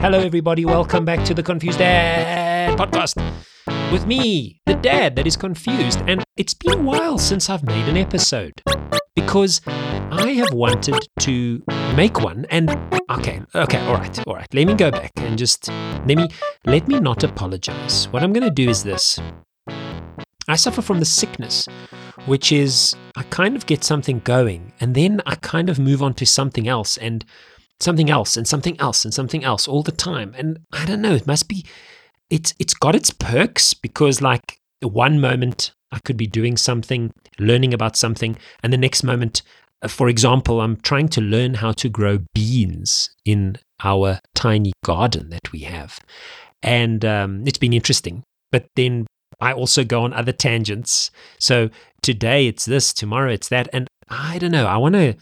Hello, everybody. Welcome back to the Confused Dad podcast with me, the dad that is confused. And it's been a while since I've made an episode because I have wanted to make one. And okay, okay, all right, all right. Let me go back and just let me let me not apologize. What I'm going to do is this. I suffer from the sickness, which is I kind of get something going and then I kind of move on to something else and something else and something else and something else all the time. And I don't know, it must be it's it's got its perks because like one moment I could be doing something, learning about something, and the next moment, uh, for example, I'm trying to learn how to grow beans in our tiny garden that we have. And um, it's been interesting. But then I also go on other tangents. So today it's this, tomorrow it's that. And I don't know. I want to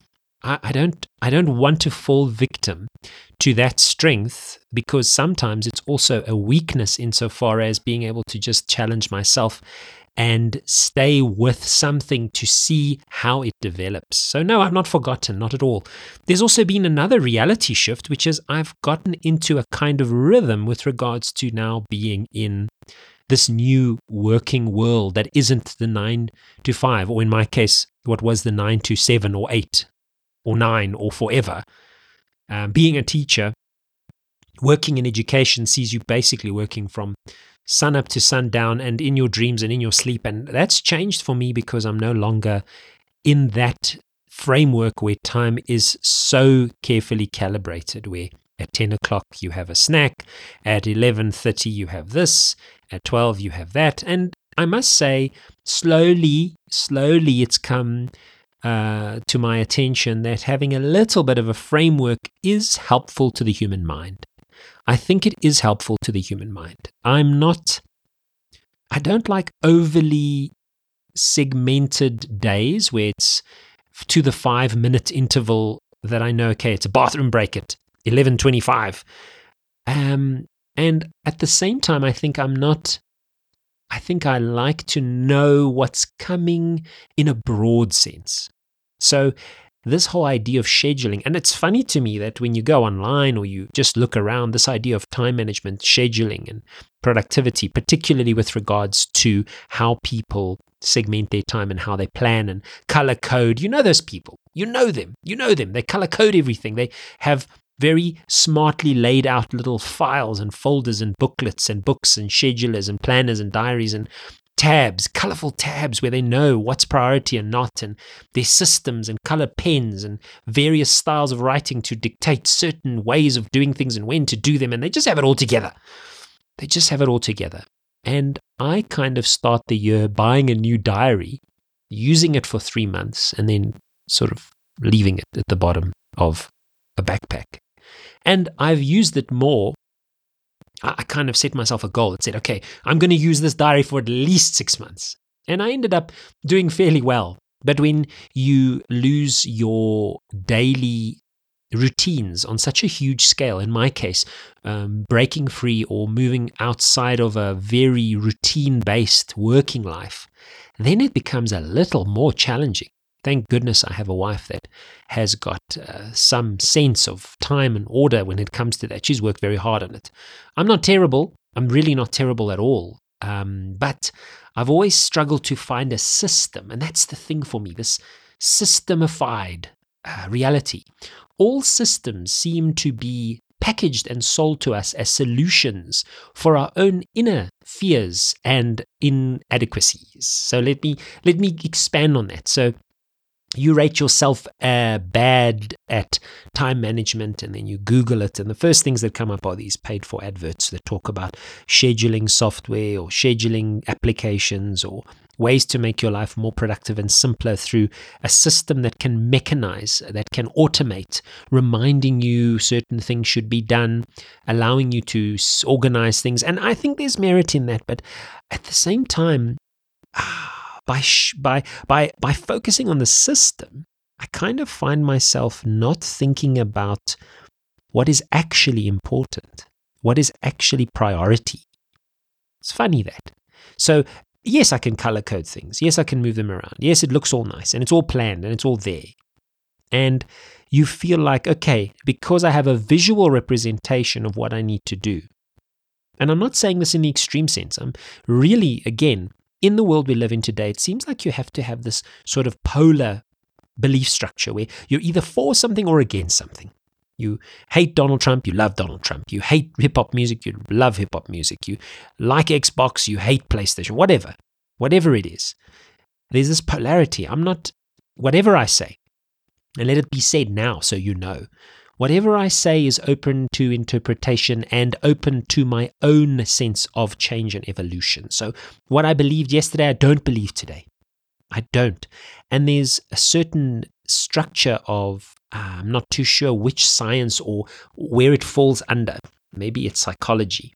I, I don't I don't want to fall victim to that strength because sometimes it's also a weakness insofar as being able to just challenge myself and stay with something to see how it develops. So, no, I've not forgotten, not at all. There's also been another reality shift, which is I've gotten into a kind of rhythm with regards to now being in this new working world that isn't the nine to five, or in my case, what was the nine to seven or eight or nine or forever. Um, being a teacher, working in education sees you basically working from sun up to sundown and in your dreams and in your sleep. And that's changed for me because I'm no longer in that framework where time is so carefully calibrated, where at 10 o'clock you have a snack, at 11.30 you have this, at 12 you have that. And I must say, slowly, slowly it's come uh, to my attention that having a little bit of a framework is helpful to the human mind. I think it is helpful to the human mind. I'm not, I don't like overly segmented days where it's to the five minute interval that I know, okay, it's a bathroom break at 11.25. Um, and at the same time, I think I'm not I think I like to know what's coming in a broad sense. So, this whole idea of scheduling, and it's funny to me that when you go online or you just look around, this idea of time management, scheduling, and productivity, particularly with regards to how people segment their time and how they plan and color code. You know those people. You know them. You know them. They color code everything. They have very smartly laid out little files and folders and booklets and books and schedulers and planners and diaries and tabs, colorful tabs where they know what's priority and not, and their systems and color pens and various styles of writing to dictate certain ways of doing things and when to do them. And they just have it all together. They just have it all together. And I kind of start the year buying a new diary, using it for three months, and then sort of leaving it at the bottom of a backpack. And I've used it more I kind of set myself a goal and said, okay, I'm going to use this diary for at least six months. And I ended up doing fairly well. But when you lose your daily routines on such a huge scale, in my case, um, breaking free or moving outside of a very routine based working life, then it becomes a little more challenging. Thank goodness I have a wife that has got uh, some sense of time and order when it comes to that. She's worked very hard on it. I'm not terrible. I'm really not terrible at all. Um, but I've always struggled to find a system. And that's the thing for me this systemified uh, reality. All systems seem to be packaged and sold to us as solutions for our own inner fears and inadequacies. So let me let me expand on that. So you rate yourself uh, bad at time management and then you google it and the first things that come up are these paid for adverts that talk about scheduling software or scheduling applications or ways to make your life more productive and simpler through a system that can mechanize that can automate reminding you certain things should be done allowing you to organize things. And i think there's merit in that but at the same time ah, by sh- by by by focusing on the system, I kind of find myself not thinking about what is actually important, what is actually priority. It's funny that. So yes, I can color code things. Yes, I can move them around. Yes, it looks all nice and it's all planned and it's all there. And you feel like, okay, because I have a visual representation of what I need to do. And I'm not saying this in the extreme sense. I'm really, again, in the world we live in today, it seems like you have to have this sort of polar belief structure where you're either for something or against something. You hate Donald Trump, you love Donald Trump. You hate hip hop music, you love hip hop music. You like Xbox, you hate PlayStation, whatever, whatever it is. There's this polarity. I'm not, whatever I say, and let it be said now so you know. Whatever I say is open to interpretation and open to my own sense of change and evolution. So, what I believed yesterday, I don't believe today. I don't. And there's a certain structure of, uh, I'm not too sure which science or where it falls under. Maybe it's psychology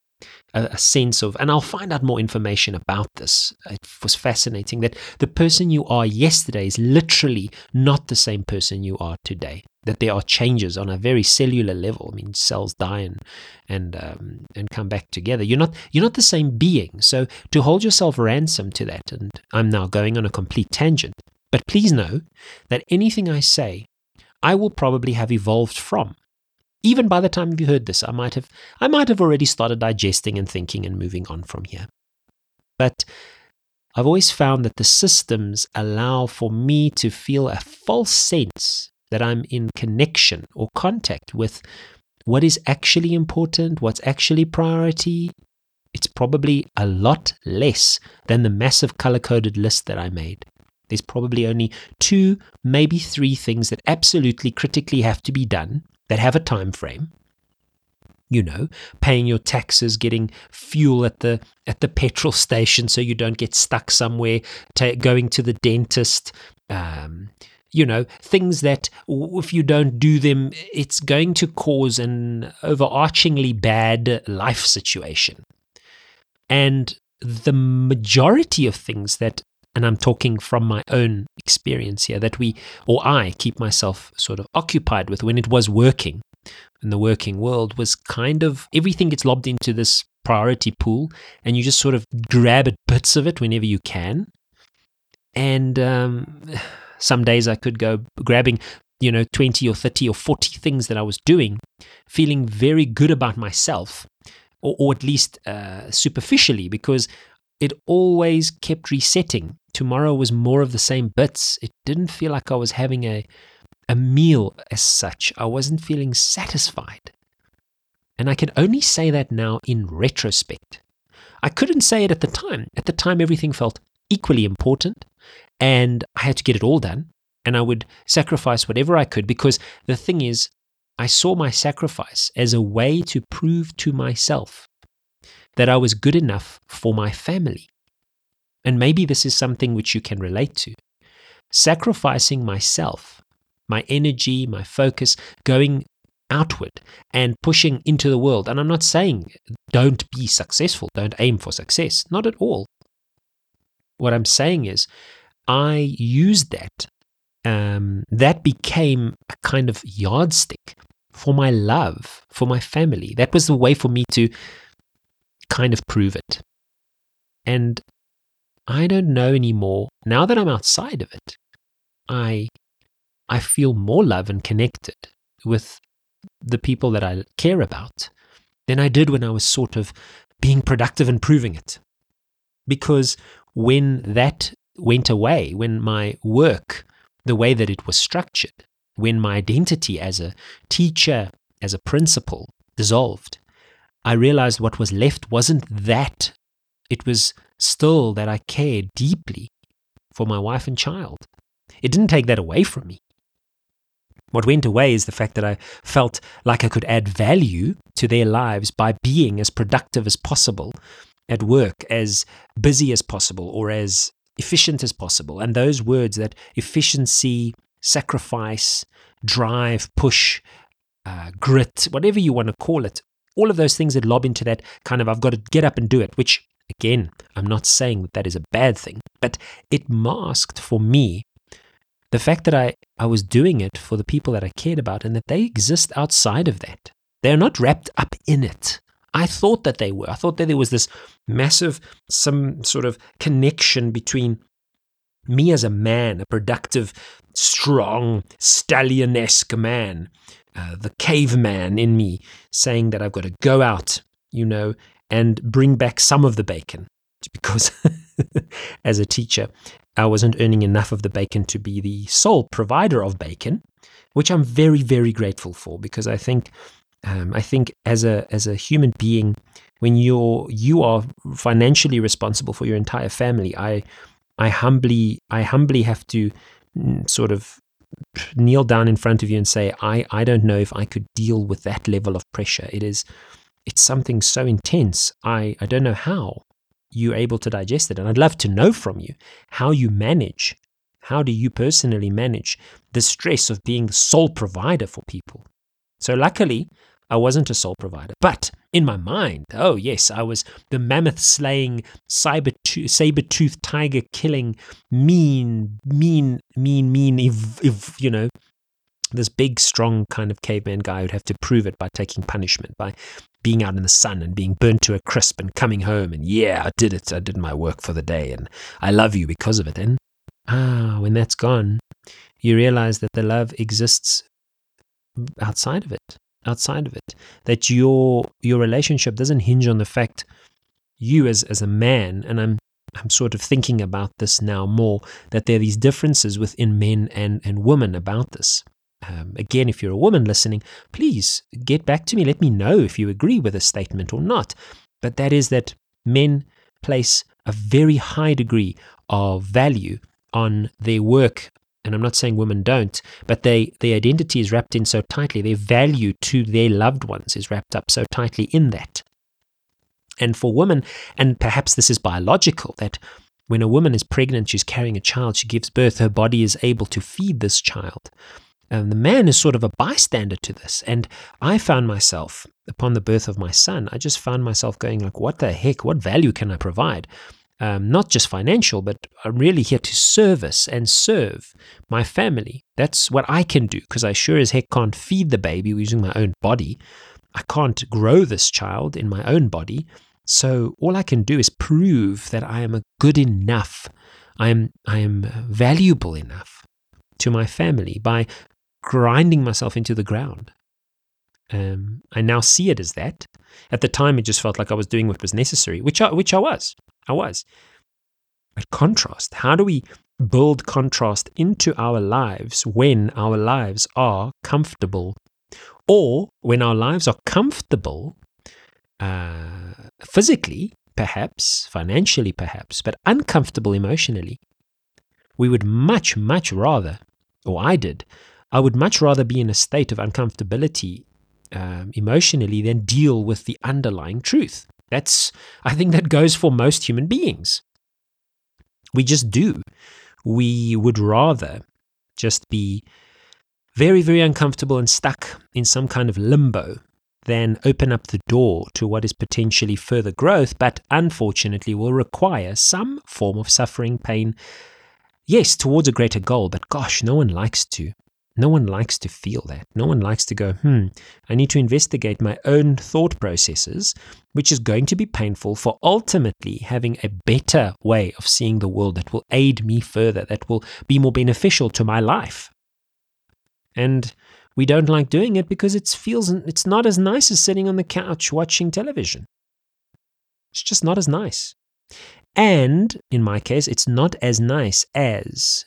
a, a, sense of, and I'll find out more information about this. It was fascinating that the person you are yesterday is literally not the same person you are today. That there are changes on a very cellular level. I mean, cells die and and um, and come back together. You're not you're not the same being. So to hold yourself ransom to that, and I'm now going on a complete tangent. But please know that anything I say, I will probably have evolved from. Even by the time you heard this, I might have I might have already started digesting and thinking and moving on from here. But I've always found that the systems allow for me to feel a false sense that I'm in connection or contact with what is actually important, what's actually priority. It's probably a lot less than the massive color coded list that I made. There's probably only two, maybe three things that absolutely critically have to be done that have a time frame you know paying your taxes getting fuel at the at the petrol station so you don't get stuck somewhere going to the dentist um, you know things that if you don't do them it's going to cause an overarchingly bad life situation. And the majority of things that and I'm talking from my own experience here, that we, or I, keep myself sort of occupied with when it was working in the working world was kind of everything gets lobbed into this priority pool and you just sort of grab at bits of it whenever you can. And um, some days I could go grabbing, you know, 20 or 30 or 40 things that I was doing, feeling very good about myself, or, or at least uh, superficially, because it always kept resetting. Tomorrow was more of the same bits. It didn't feel like I was having a, a meal as such. I wasn't feeling satisfied. And I can only say that now in retrospect. I couldn't say it at the time. At the time, everything felt equally important, and I had to get it all done. And I would sacrifice whatever I could because the thing is, I saw my sacrifice as a way to prove to myself that I was good enough for my family. And maybe this is something which you can relate to. Sacrificing myself, my energy, my focus, going outward and pushing into the world. And I'm not saying don't be successful, don't aim for success, not at all. What I'm saying is, I used that. Um, that became a kind of yardstick for my love, for my family. That was the way for me to kind of prove it. And I don't know anymore. Now that I'm outside of it, I I feel more love and connected with the people that I care about than I did when I was sort of being productive and proving it. Because when that went away, when my work, the way that it was structured, when my identity as a teacher, as a principal dissolved, I realized what was left wasn't that. It was still that I cared deeply for my wife and child. It didn't take that away from me. What went away is the fact that I felt like I could add value to their lives by being as productive as possible at work, as busy as possible, or as efficient as possible. And those words that efficiency, sacrifice, drive, push, uh, grit, whatever you want to call it, all of those things that lob into that kind of I've got to get up and do it, which again, I'm not saying that that is a bad thing, but it masked for me the fact that I, I was doing it for the people that I cared about and that they exist outside of that. They're not wrapped up in it. I thought that they were. I thought that there was this massive, some sort of connection between me as a man, a productive, strong, stallionesque man, uh, the caveman in me, saying that I've got to go out, you know, and bring back some of the bacon. Because as a teacher, I wasn't earning enough of the bacon to be the sole provider of bacon, which I'm very, very grateful for because I think um, I think as a as a human being, when you're you are financially responsible for your entire family, I I humbly I humbly have to mm, sort of kneel down in front of you and say I I don't know if I could deal with that level of pressure. It is it's something so intense. I I don't know how you're able to digest it, and I'd love to know from you how you manage. How do you personally manage the stress of being the sole provider for people? So, luckily, I wasn't a sole provider. But in my mind, oh yes, I was the mammoth slaying, saber toothed tiger killing, mean, mean, mean, mean, if, if, you know, this big, strong kind of caveman guy who'd have to prove it by taking punishment, by being out in the sun and being burnt to a crisp and coming home and yeah, I did it. I did my work for the day and I love you because of it. And ah, when that's gone, you realize that the love exists outside of it outside of it that your your relationship doesn't hinge on the fact you as as a man and i'm i'm sort of thinking about this now more that there are these differences within men and and women about this um, again if you're a woman listening please get back to me let me know if you agree with this statement or not but that is that men place a very high degree of value on their work and I'm not saying women don't, but they their identity is wrapped in so tightly, their value to their loved ones is wrapped up so tightly in that. And for women, and perhaps this is biological, that when a woman is pregnant, she's carrying a child, she gives birth, her body is able to feed this child. And the man is sort of a bystander to this. And I found myself, upon the birth of my son, I just found myself going like, what the heck? What value can I provide? um, not just financial, but I'm really here to service and serve my family. That's what I can do because I sure as heck can't feed the baby using my own body. I can't grow this child in my own body. So all I can do is prove that I am a good enough, I am, I am valuable enough to my family by grinding myself into the ground. Um, I now see it as that. At the time, it just felt like I was doing what was necessary, which I, which I was. I was. But contrast, how do we build contrast into our lives when our lives are comfortable or when our lives are comfortable uh, physically, perhaps, financially, perhaps, but uncomfortable emotionally? We would much, much rather, or I did, I would much rather be in a state of uncomfortability um, emotionally than deal with the underlying truth. That's, I think that goes for most human beings. We just do. We would rather just be very, very uncomfortable and stuck in some kind of limbo than open up the door to what is potentially further growth, but unfortunately will require some form of suffering, pain, yes, towards a greater goal, but gosh, no one likes to. No one likes to feel that. No one likes to go, hmm, I need to investigate my own thought processes, which is going to be painful for ultimately having a better way of seeing the world that will aid me further, that will be more beneficial to my life. And we don't like doing it because it feels it's not as nice as sitting on the couch watching television. It's just not as nice. And in my case, it's not as nice as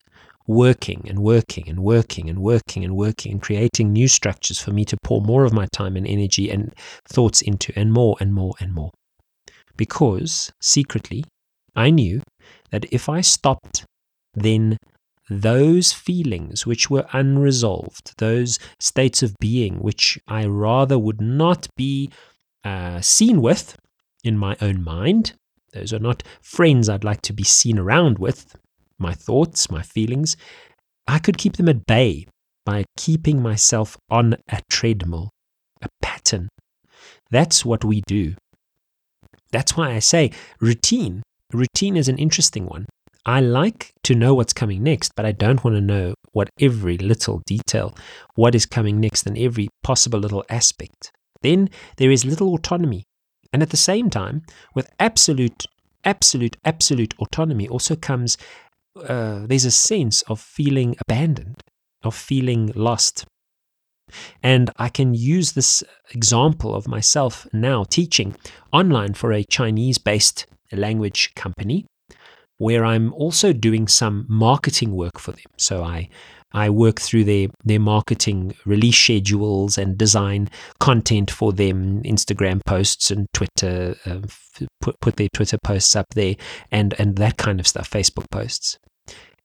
working and working and working and working and working and creating new structures for me to pour more of my time and energy and thoughts into, and more and more and more. Because secretly, I knew that if I stopped, then those feelings which were unresolved, those states of being which I rather would not be uh, seen with in my own mind, those are not friends I'd like to be seen around with my thoughts, my feelings, I could keep them at bay by keeping myself on a treadmill, a pattern. That's what we do. That's why I say routine. Routine is an interesting one. I like to know what's coming next, but I don't want to know what every little detail, what is coming next, and every possible little aspect. Then there is little autonomy. And at the same time, with absolute, absolute, absolute autonomy also comes uh, there's a sense of feeling abandoned, of feeling lost. And I can use this example of myself now teaching online for a Chinese based language company where I'm also doing some marketing work for them. So I I work through their, their marketing release schedules and design content for them, Instagram posts and Twitter, uh, put, put their Twitter posts up there and, and that kind of stuff, Facebook posts.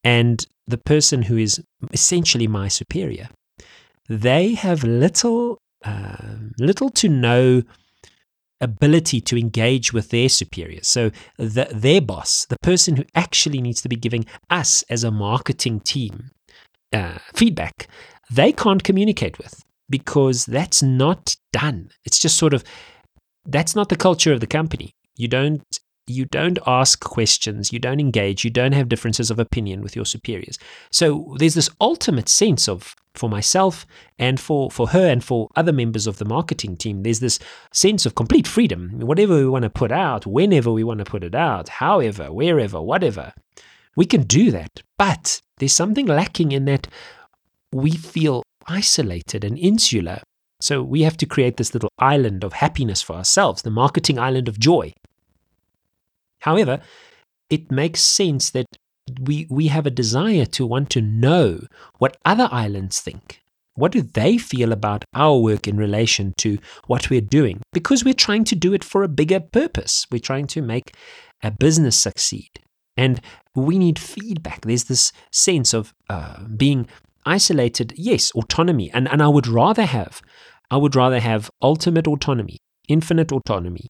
And the person who is essentially my superior, they have little, uh, little to no ability to engage with their superiors. So the, their boss, the person who actually needs to be giving us as a marketing team uh, feedback, they can't communicate with because that's not done. It's just sort of that's not the culture of the company. You don't you don't ask questions, you don't engage, you don't have differences of opinion with your superiors. So there's this ultimate sense of for myself and for, for her and for other members of the marketing team, there's this sense of complete freedom. Whatever we want to put out, whenever we want to put it out, however, wherever, whatever, we can do that. But there's something lacking in that we feel isolated and insular. So we have to create this little island of happiness for ourselves, the marketing island of joy. However, it makes sense that we, we have a desire to want to know what other islands think. What do they feel about our work in relation to what we're doing? Because we're trying to do it for a bigger purpose. We're trying to make a business succeed. And we need feedback. There's this sense of uh, being isolated. Yes, autonomy. And, and I would rather have, I would rather have ultimate autonomy, infinite autonomy,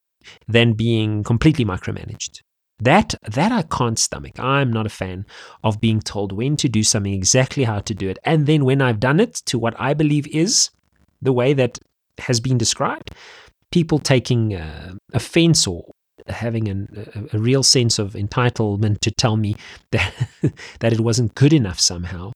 than being completely micromanaged. That that I can't stomach. I'm not a fan of being told when to do something, exactly how to do it, and then when I've done it to what I believe is the way that has been described, people taking uh, offense or having an, a, a, real sense of entitlement to tell me that that it wasn't good enough somehow,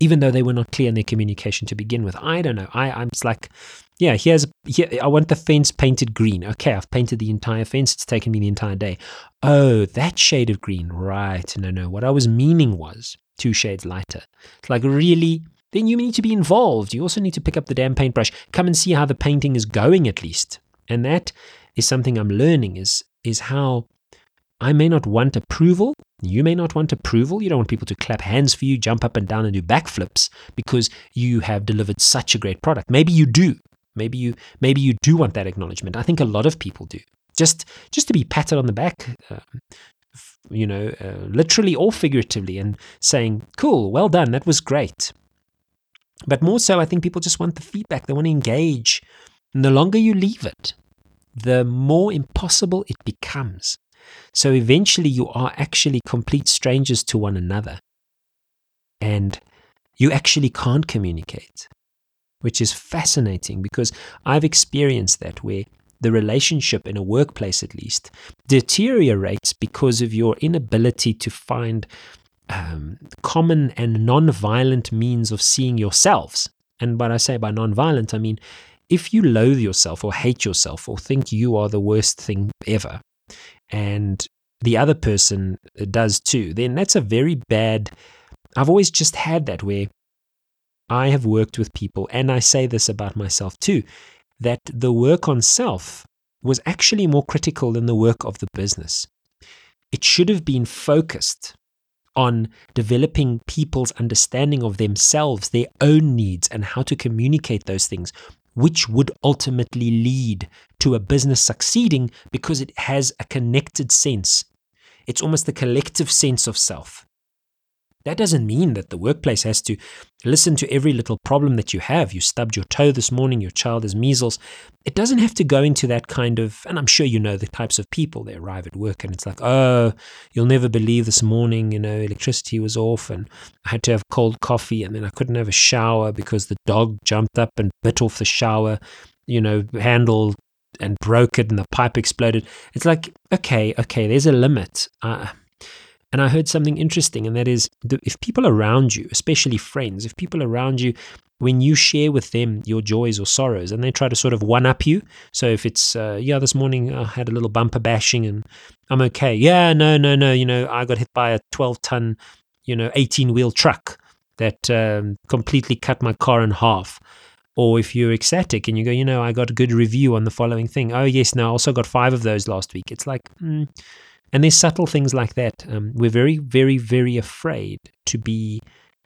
even though they were not clear in their communication to begin with. I don't know. I, I'm just like, yeah, here's here, I want the fence painted green. Okay, I've painted the entire fence. It's taken me the entire day. Oh, that shade of green. Right. No, no. What I was meaning was two shades lighter. It's like really then you need to be involved. You also need to pick up the damn paintbrush. Come and see how the painting is going at least. And that is something I'm learning is is how I may not want approval. You may not want approval. You don't want people to clap hands for you, jump up and down and do backflips because you have delivered such a great product. Maybe you do. Maybe you maybe you do want that acknowledgement. I think a lot of people do. Just just to be patted on the back, uh, you know, uh, literally or figuratively, and saying, "Cool, well done, that was great." But more so, I think people just want the feedback. They want to engage. And the longer you leave it, the more impossible it becomes. So eventually, you are actually complete strangers to one another, and you actually can't communicate which is fascinating because I've experienced that where the relationship in a workplace, at least, deteriorates because of your inability to find um, common and non-violent means of seeing yourselves. And what I say by non-violent, I mean if you loathe yourself or hate yourself or think you are the worst thing ever, and the other person does too, then that's a very bad. I've always just had that where I have worked with people, and I say this about myself too, that the work on self was actually more critical than the work of the business. It should have been focused on developing people's understanding of themselves, their own needs, and how to communicate those things, which would ultimately lead to a business succeeding because it has a connected sense. It's almost the collective sense of self. That doesn't mean that the workplace has to listen to every little problem that you have. You stubbed your toe this morning, your child has measles. It doesn't have to go into that kind of, and I'm sure you know the types of people. They arrive at work and it's like, oh, you'll never believe this morning, you know, electricity was off and I had to have cold coffee and then I couldn't have a shower because the dog jumped up and bit off the shower, you know, handle and broke it and the pipe exploded. It's like, okay, okay, there's a limit. Uh, and I heard something interesting, and that is that if people around you, especially friends, if people around you, when you share with them your joys or sorrows, and they try to sort of one up you. So if it's, uh, yeah, this morning I had a little bumper bashing and I'm okay. Yeah, no, no, no. You know, I got hit by a 12 ton you know, 18 wheel truck that um, completely cut my car in half. Or if you're ecstatic and you go, you know, I got a good review on the following thing. Oh, yes, no, I also got five of those last week. It's like, mm. And there's subtle things like that. Um, we're very, very, very afraid to be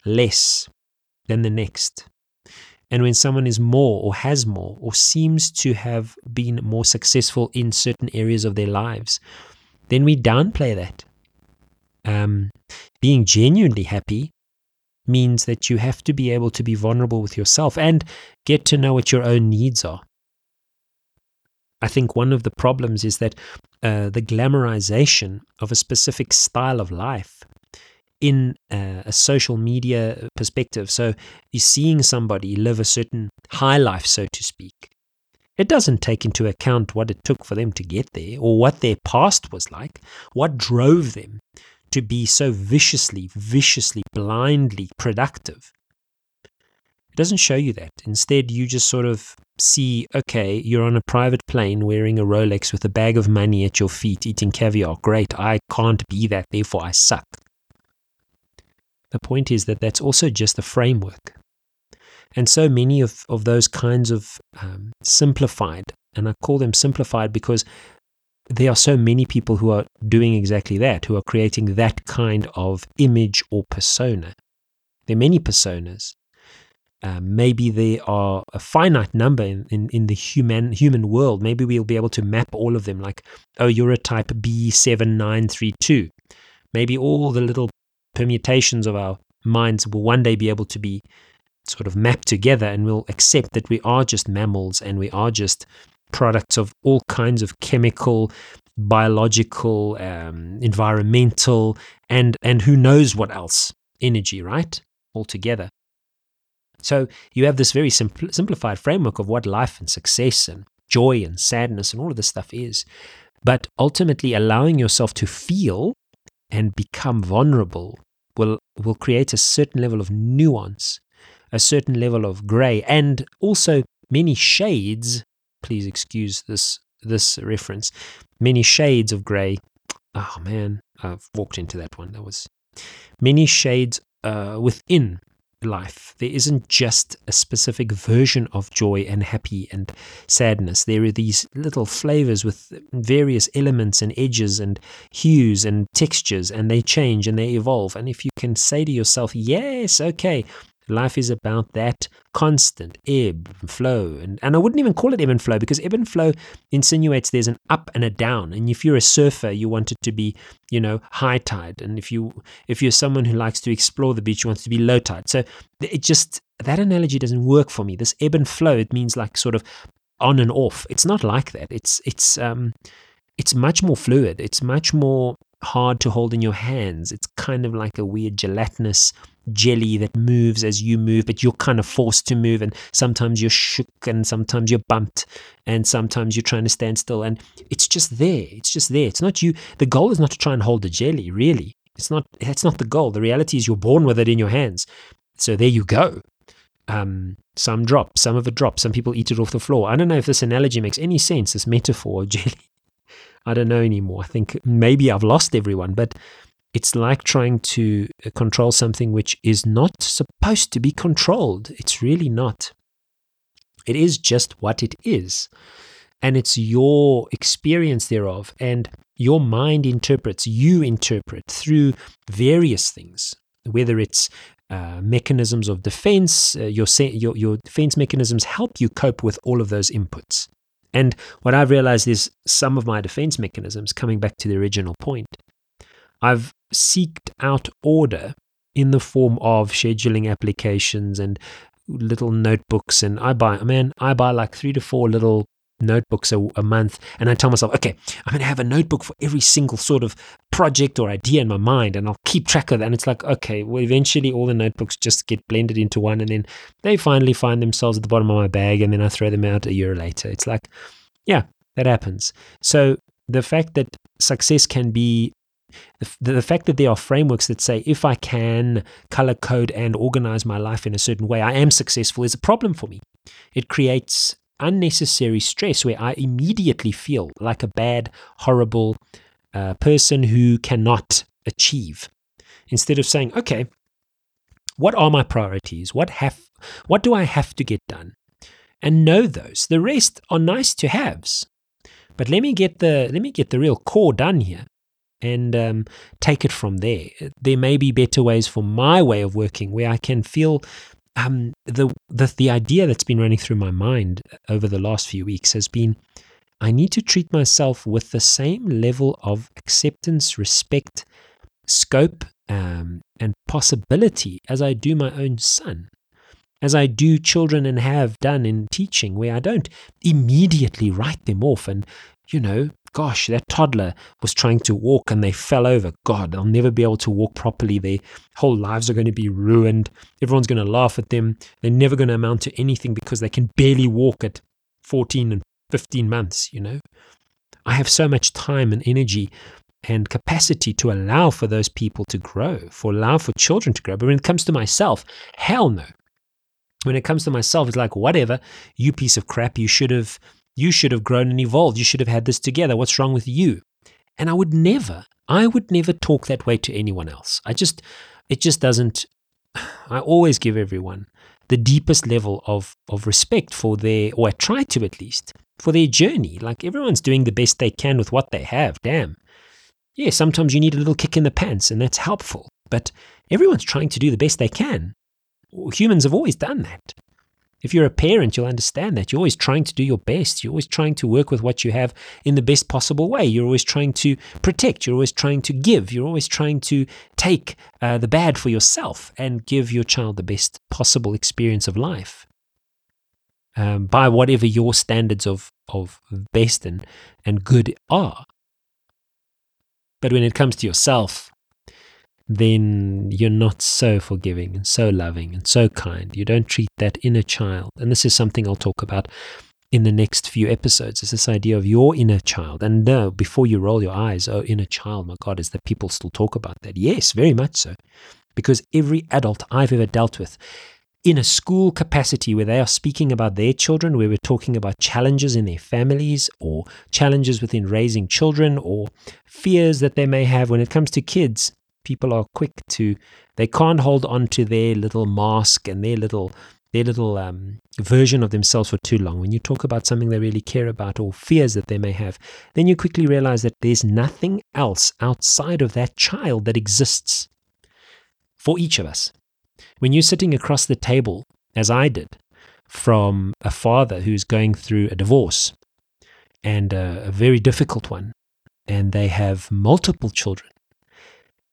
less than the next. And when someone is more or has more or seems to have been more successful in certain areas of their lives, then we downplay that. Um, being genuinely happy means that you have to be able to be vulnerable with yourself and get to know what your own needs are. I think one of the problems is that uh, the glamorization of a specific style of life in uh, a social media perspective. So you're seeing somebody live a certain high life, so to speak. It doesn't take into account what it took for them to get there or what their past was like, what drove them to be so viciously, viciously, blindly productive. Doesn't show you that. Instead, you just sort of see, okay, you're on a private plane wearing a Rolex with a bag of money at your feet, eating caviar. Great, I can't be that, therefore I suck. The point is that that's also just a framework. And so many of, of those kinds of um, simplified, and I call them simplified because there are so many people who are doing exactly that, who are creating that kind of image or persona. There are many personas. Uh, maybe there are a finite number in, in, in, the human human world. Maybe we'll be able to map all of them, like, oh, you're a type B7932. Maybe all the little permutations of our minds will one day be able to be sort of mapped together and we'll accept that we are just mammals and we are just products of all kinds of chemical, biological, um, environmental, and and who knows what else energy, right? Altogether. So you have this very simpl- simplified framework of what life and success and joy and sadness and all of this stuff is. But ultimately, allowing yourself to feel and become vulnerable will will create a certain level of nuance, a certain level of gray, and also many shades please excuse this this reference. Many shades of grey. Oh man, I've walked into that one. That was many shades uh, within life. There isn't just a specific version of joy and happy and sadness. There are these little flavors with various elements and edges and hues and textures, and they change and they evolve. And if you can say to yourself, yes, okay, Life is about that constant ebb and flow. And, and I wouldn't even call it ebb and flow because ebb and flow insinuates there's an up and a down. And if you're a surfer, you want it to be, you know, high tide. And if you if you're someone who likes to explore the beach, you want it to be low tide. So it just that analogy doesn't work for me. This ebb and flow, it means like sort of on and off. It's not like that. It's it's um it's much more fluid. It's much more hard to hold in your hands. It's kind of like a weird gelatinous jelly that moves as you move, but you're kind of forced to move. And sometimes you're shook and sometimes you're bumped and sometimes you're trying to stand still. And it's just there. It's just there. It's not you. The goal is not to try and hold the jelly, really. It's not, that's not the goal. The reality is you're born with it in your hands. So there you go. Um, some drop, some of it drops. Some people eat it off the floor. I don't know if this analogy makes any sense, this metaphor of jelly. I don't know anymore. I think maybe I've lost everyone, but it's like trying to uh, control something which is not supposed to be controlled. It's really not. It is just what it is. And it's your experience thereof. And your mind interprets, you interpret through various things, whether it's uh, mechanisms of defense, uh, your, your, your defense mechanisms help you cope with all of those inputs. And what I've realized is some of my defense mechanisms, coming back to the original point, I've seeked out order in the form of scheduling applications and little notebooks. And I buy, man, I buy like three to four little notebooks a, a, month and I tell myself, okay, I'm going to have a notebook for every single sort of project or idea in my mind and I'll keep track of that. And it's like, okay, well, eventually all the notebooks just get blended into one and then they finally find themselves at the bottom of my bag and then I throw them out a year later. It's like, yeah, that happens. So the fact that success can be the, the, fact that there are frameworks that say if I can color code and organize my life in a certain way, I am successful is a problem for me. It creates unnecessary stress where I immediately feel like a bad, horrible uh, person who cannot achieve. instead of saying, okay, what are my priorities? What have what do I have to get done? And know those. The rest are nice to haves. But let me get the let me get the real core done here and um, take it from there. There may be better ways for my way of working where I can feel um, the, the the idea that's been running through my mind over the last few weeks has been I need to treat myself with the same level of acceptance, respect, scope, um, and possibility as I do my own son, as I do children and have done in teaching, where I don't immediately write them off and, you know, gosh, that toddler was trying to walk and they fell over. God, they'll never be able to walk properly. Their whole lives are going to be ruined. Everyone's going to laugh at them. They're never going to amount to anything because they can barely walk at 14 and 15 months, you know. I have so much time and energy and capacity to allow for those people to grow, for allow for children to grow. But when it comes to myself, hell no. When it comes to myself, it's like whatever, you piece of crap, you should have you should have grown and evolved. You should have had this together. What's wrong with you? And I would never, I would never talk that way to anyone else. I just, it just doesn't, I always give everyone the deepest level of, of respect for their, or I try to at least, for their journey. Like everyone's doing the best they can with what they have. Damn. Yeah, sometimes you need a little kick in the pants, and that's helpful. But everyone's trying to do the best they can. Humans have always done that. If you're a parent, you'll understand that. You're always trying to do your best. You're always trying to work with what you have in the best possible way. You're always trying to protect. You're always trying to give. You're always trying to take uh, the bad for yourself and give your child the best possible experience of life. Um, by whatever your standards of, of best and, and good are. But when it comes to yourself, then you're not so forgiving and so loving and so kind. You don't treat that inner child. And this is something I'll talk about in the next few episodes. Is this idea of your inner child. And no, before you roll your eyes, oh, inner child, my God, is that people still talk about that? Yes, very much so. Because every adult I've ever dealt with, in a school capacity where they are speaking about their children, where we're talking about challenges in their families or challenges within raising children or fears that they may have when it comes to kids, people are quick to they can't hold on to their little mask and their little their little um, version of themselves for too long. When you talk about something they really care about or fears that they may have, then you quickly realize that there's nothing else outside of that child that exists for each of us. When you're sitting across the table, as I did, from a father who's going through a divorce and a, a very difficult one, and they have multiple children,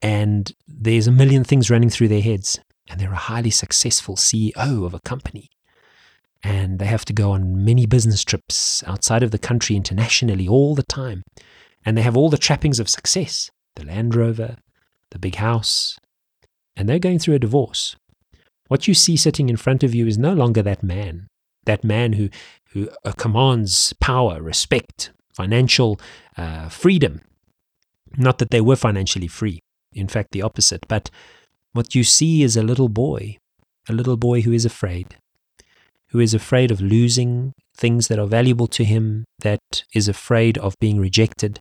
and there's a million things running through their heads. And they're a highly successful CEO of a company. And they have to go on many business trips outside of the country internationally all the time. And they have all the trappings of success the Land Rover, the big house. And they're going through a divorce. What you see sitting in front of you is no longer that man, that man who, who uh, commands power, respect, financial uh, freedom. Not that they were financially free, in fact, the opposite. But what you see is a little boy, a little boy who is afraid, who is afraid of losing things that are valuable to him, that is afraid of being rejected,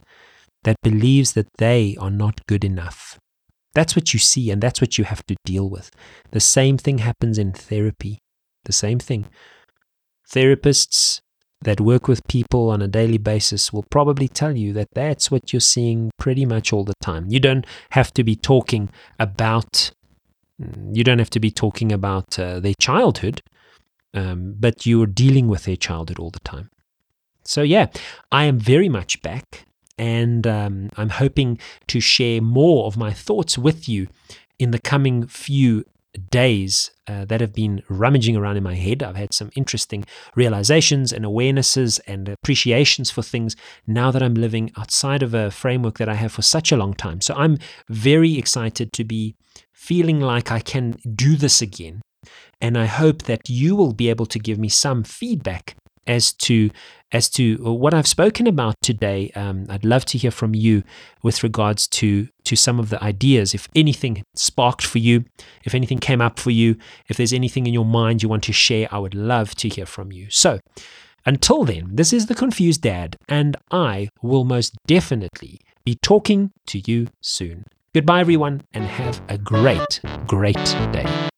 that believes that they are not good enough. That's what you see, and that's what you have to deal with. The same thing happens in therapy. The same thing. Therapists that work with people on a daily basis will probably tell you that that's what you're seeing pretty much all the time. You don't have to be talking about you don't have to be talking about uh, their childhood, um, but you're dealing with their childhood all the time. So yeah, I am very much back, and um, I'm hoping to share more of my thoughts with you in the coming few days uh, that have been rummaging around in my head. I've had some interesting realizations and awarenesses and appreciations for things now that I'm living outside of a framework that I have for such a long time. So I'm very excited to be feeling like I can do this again. And I hope that you will be able to give me some feedback as to as to what I've spoken about today. Um, I'd love to hear from you with regards to to some of the ideas. If anything sparked for you, if anything came up for you, if there's anything in your mind you want to share, I would love to hear from you. So. Until then, this is the Confused Dad, and I will most definitely be talking to you soon. Goodbye, everyone, and have a great, great day.